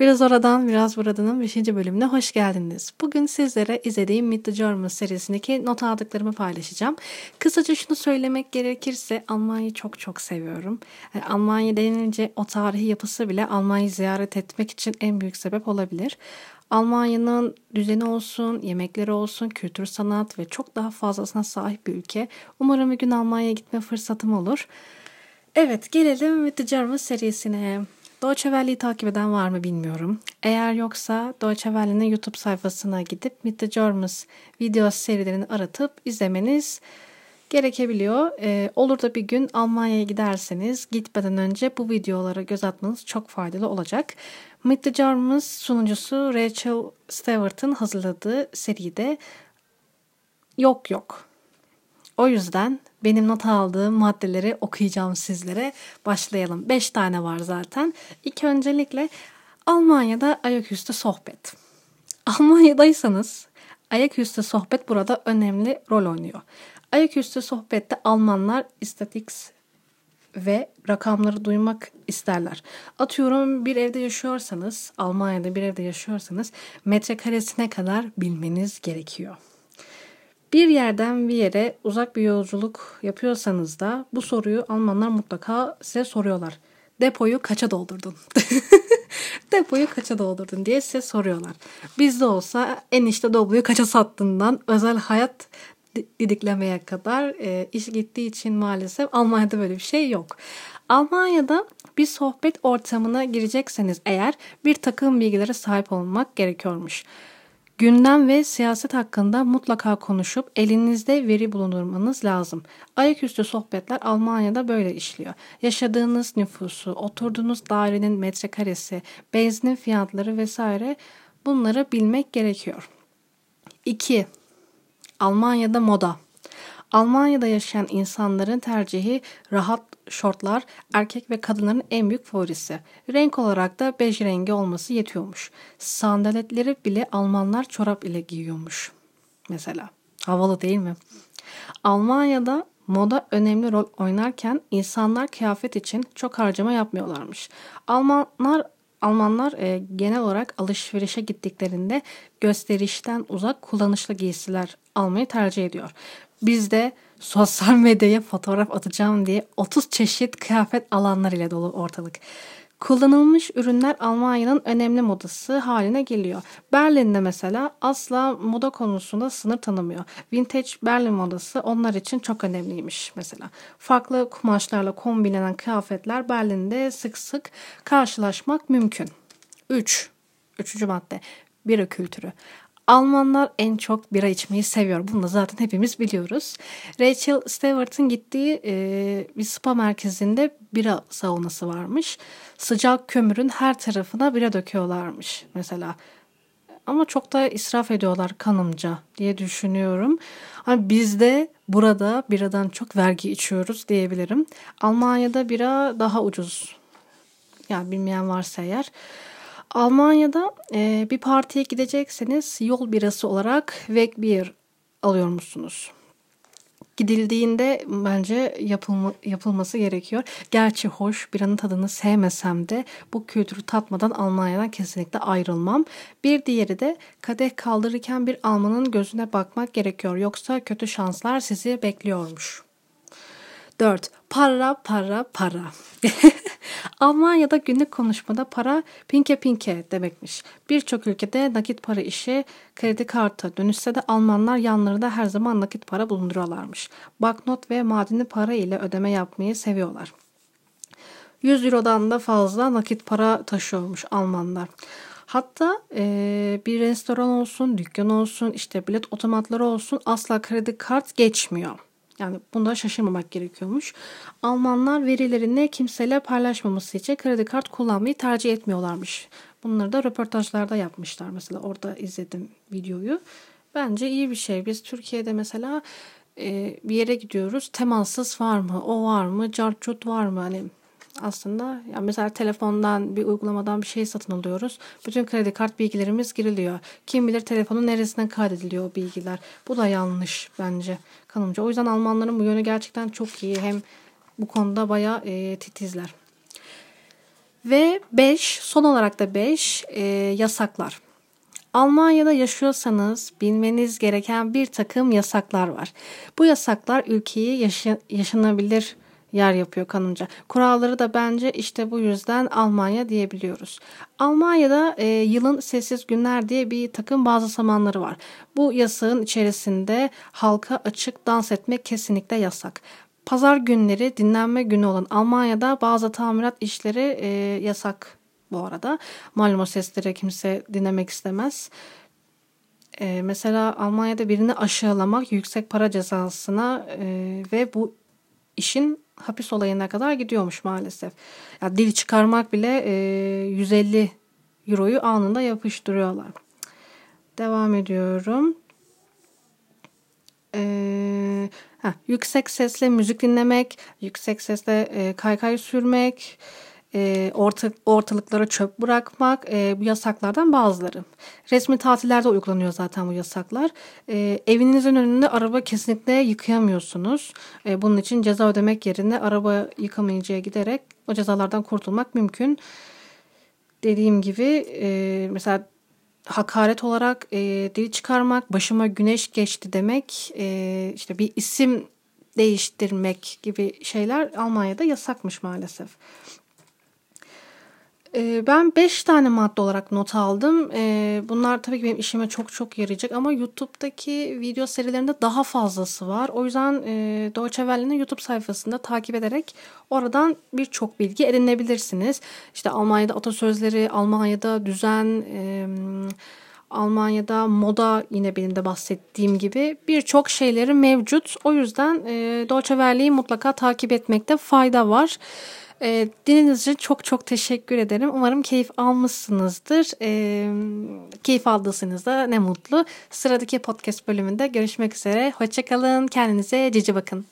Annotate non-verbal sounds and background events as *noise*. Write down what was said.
Biraz oradan biraz buradanın 5. bölümüne hoş geldiniz. Bugün sizlere izlediğim Meet the Germans serisindeki not aldıklarımı paylaşacağım. Kısaca şunu söylemek gerekirse Almanya'yı çok çok seviyorum. Yani Almanya denilince o tarihi yapısı bile Almanya'yı ziyaret etmek için en büyük sebep olabilir. Almanya'nın düzeni olsun, yemekleri olsun, kültür, sanat ve çok daha fazlasına sahip bir ülke. Umarım bir gün Almanya'ya gitme fırsatım olur. Evet gelelim Meet the Germans serisine. Deutsche Welle'yi takip eden var mı bilmiyorum. Eğer yoksa Deutsche Welle'nin YouTube sayfasına gidip Meet the Germans video serilerini aratıp izlemeniz gerekebiliyor. Ee, olur da bir gün Almanya'ya giderseniz gitmeden önce bu videolara göz atmanız çok faydalı olacak. Meet the Germans sunucusu Rachel Stewart'ın hazırladığı seride yok yok. O yüzden benim not aldığım maddeleri okuyacağım sizlere. Başlayalım. Beş tane var zaten. İlk öncelikle Almanya'da ayaküstü sohbet. *laughs* Almanya'daysanız ayaküstü sohbet burada önemli rol oynuyor. Ayaküstü sohbette Almanlar istatistics ve rakamları duymak isterler. Atıyorum bir evde yaşıyorsanız, Almanya'da bir evde yaşıyorsanız metrekaresine kadar bilmeniz gerekiyor. Bir yerden bir yere uzak bir yolculuk yapıyorsanız da bu soruyu Almanlar mutlaka size soruyorlar. Depoyu kaça doldurdun? *laughs* Depoyu kaça doldurdun diye size soruyorlar. Bizde olsa enişte dobloyu kaça sattığından özel hayat didiklemeye kadar e, iş gittiği için maalesef Almanya'da böyle bir şey yok. Almanya'da bir sohbet ortamına girecekseniz eğer bir takım bilgilere sahip olmak gerekiyormuş. Gündem ve siyaset hakkında mutlaka konuşup elinizde veri bulundurmanız lazım. Ayaküstü sohbetler Almanya'da böyle işliyor. Yaşadığınız nüfusu, oturduğunuz dairenin metrekaresi, benzinin fiyatları vesaire bunları bilmek gerekiyor. 2. Almanya'da moda. Almanya'da yaşayan insanların tercihi rahat şortlar erkek ve kadınların en büyük favorisi. Renk olarak da bej rengi olması yetiyormuş. Sandaletleri bile Almanlar çorap ile giyiyormuş. Mesela. Havalı değil mi? Almanya'da moda önemli rol oynarken insanlar kıyafet için çok harcama yapmıyorlarmış. Almanlar Almanlar e, genel olarak alışverişe gittiklerinde gösterişten uzak kullanışlı giysiler almayı tercih ediyor. Bizde sosyal medyaya fotoğraf atacağım diye 30 çeşit kıyafet alanlar ile dolu ortalık. Kullanılmış ürünler Almanya'nın önemli modası haline geliyor. Berlin'de mesela asla moda konusunda sınır tanımıyor. Vintage Berlin modası onlar için çok önemliymiş mesela. Farklı kumaşlarla kombinlenen kıyafetler Berlin'de sık sık karşılaşmak mümkün. 3. Üçüncü madde. Bira kültürü. Almanlar en çok bira içmeyi seviyor. Bunu da zaten hepimiz biliyoruz. Rachel Stewart'ın gittiği e, bir spa merkezinde bira saunası varmış. Sıcak kömürün her tarafına bira döküyorlarmış mesela. Ama çok da israf ediyorlar kanımca diye düşünüyorum. Hani bizde burada biradan çok vergi içiyoruz diyebilirim. Almanya'da bira daha ucuz. Yani bilmeyen varsa eğer. Almanya'da e, bir partiye gidecekseniz yol birası olarak Wegbier alıyor musunuz? Gidildiğinde bence yapılma, yapılması gerekiyor. Gerçi hoş biranın tadını sevmesem de bu kültürü tatmadan Almanya'dan kesinlikle ayrılmam. Bir diğeri de kadeh kaldırırken bir Almanın gözüne bakmak gerekiyor. Yoksa kötü şanslar sizi bekliyormuş. 4. Para, para, para. *laughs* Almanya'da günlük konuşmada para pinke pinke demekmiş. Birçok ülkede nakit para işi kredi kartı dönüşse de Almanlar yanlarında her zaman nakit para bulunduruyorlarmış. Banknot ve madeni para ile ödeme yapmayı seviyorlar. 100 Euro'dan da fazla nakit para taşıyormuş Almanlar. Hatta e, bir restoran olsun, dükkan olsun, işte bilet otomatları olsun asla kredi kart geçmiyor. Yani bunda şaşırmamak gerekiyormuş. Almanlar verilerini kimseyle paylaşmaması için kredi kart kullanmayı tercih etmiyorlarmış. Bunları da röportajlarda yapmışlar. Mesela orada izledim videoyu. Bence iyi bir şey. Biz Türkiye'de mesela e, bir yere gidiyoruz. Temassız var mı? O var mı? Carcut var mı? Hani aslında yani mesela telefondan bir uygulamadan bir şey satın alıyoruz. Bütün kredi kart bilgilerimiz giriliyor. Kim bilir telefonun neresine kaydediliyor o bilgiler. Bu da yanlış bence kanımca. O yüzden Almanların bu yönü gerçekten çok iyi. Hem bu konuda bayağı e, titizler. Ve 5 son olarak da 5 e, yasaklar. Almanya'da yaşıyorsanız bilmeniz gereken bir takım yasaklar var. Bu yasaklar ülkeyi yaşa- yaşanabilir yer yapıyor kanımca. Kuralları da bence işte bu yüzden Almanya diyebiliyoruz. Almanya'da e, yılın sessiz günler diye bir takım bazı zamanları var. Bu yasağın içerisinde halka açık dans etmek kesinlikle yasak. Pazar günleri dinlenme günü olan Almanya'da bazı tamirat işleri e, yasak bu arada. Malum o sesleri kimse dinlemek istemez. E, mesela Almanya'da birini aşağılamak yüksek para cezasına e, ve bu işin hapis olayına kadar gidiyormuş maalesef. Ya dil çıkarmak bile e, 150 euroyu anında yapıştırıyorlar. Devam ediyorum. Ee, heh, yüksek sesle müzik dinlemek, yüksek sesle e, kaykay sürmek, e, orta, ortalıklara çöp bırakmak e, bu yasaklardan bazıları. Resmi tatillerde uygulanıyor zaten bu yasaklar. E, evinizin önünde araba kesinlikle yıkayamıyorsunuz. E, bunun için ceza ödemek yerine araba yıkamayıcıya giderek o cezalardan kurtulmak mümkün. Dediğim gibi e, mesela hakaret olarak e, dil çıkarmak, başıma güneş geçti demek, e, işte bir isim değiştirmek gibi şeyler Almanya'da yasakmış maalesef. Ee, ben 5 tane madde olarak not aldım. Ee, bunlar tabii ki benim işime çok çok yarayacak ama YouTube'daki video serilerinde daha fazlası var. O yüzden Deutsche Welle'nin YouTube sayfasında takip ederek oradan birçok bilgi edinebilirsiniz. İşte Almanya'da atasözleri, Almanya'da düzen, Almanya'da moda yine benim de bahsettiğim gibi birçok şeyleri mevcut. O yüzden Deutsche Welle'yi mutlaka takip etmekte fayda var. E, dinlediğiniz için çok çok teşekkür ederim. Umarım keyif almışsınızdır. E, keyif aldıysanız da ne mutlu. Sıradaki podcast bölümünde görüşmek üzere. Hoşçakalın. Kendinize cici bakın.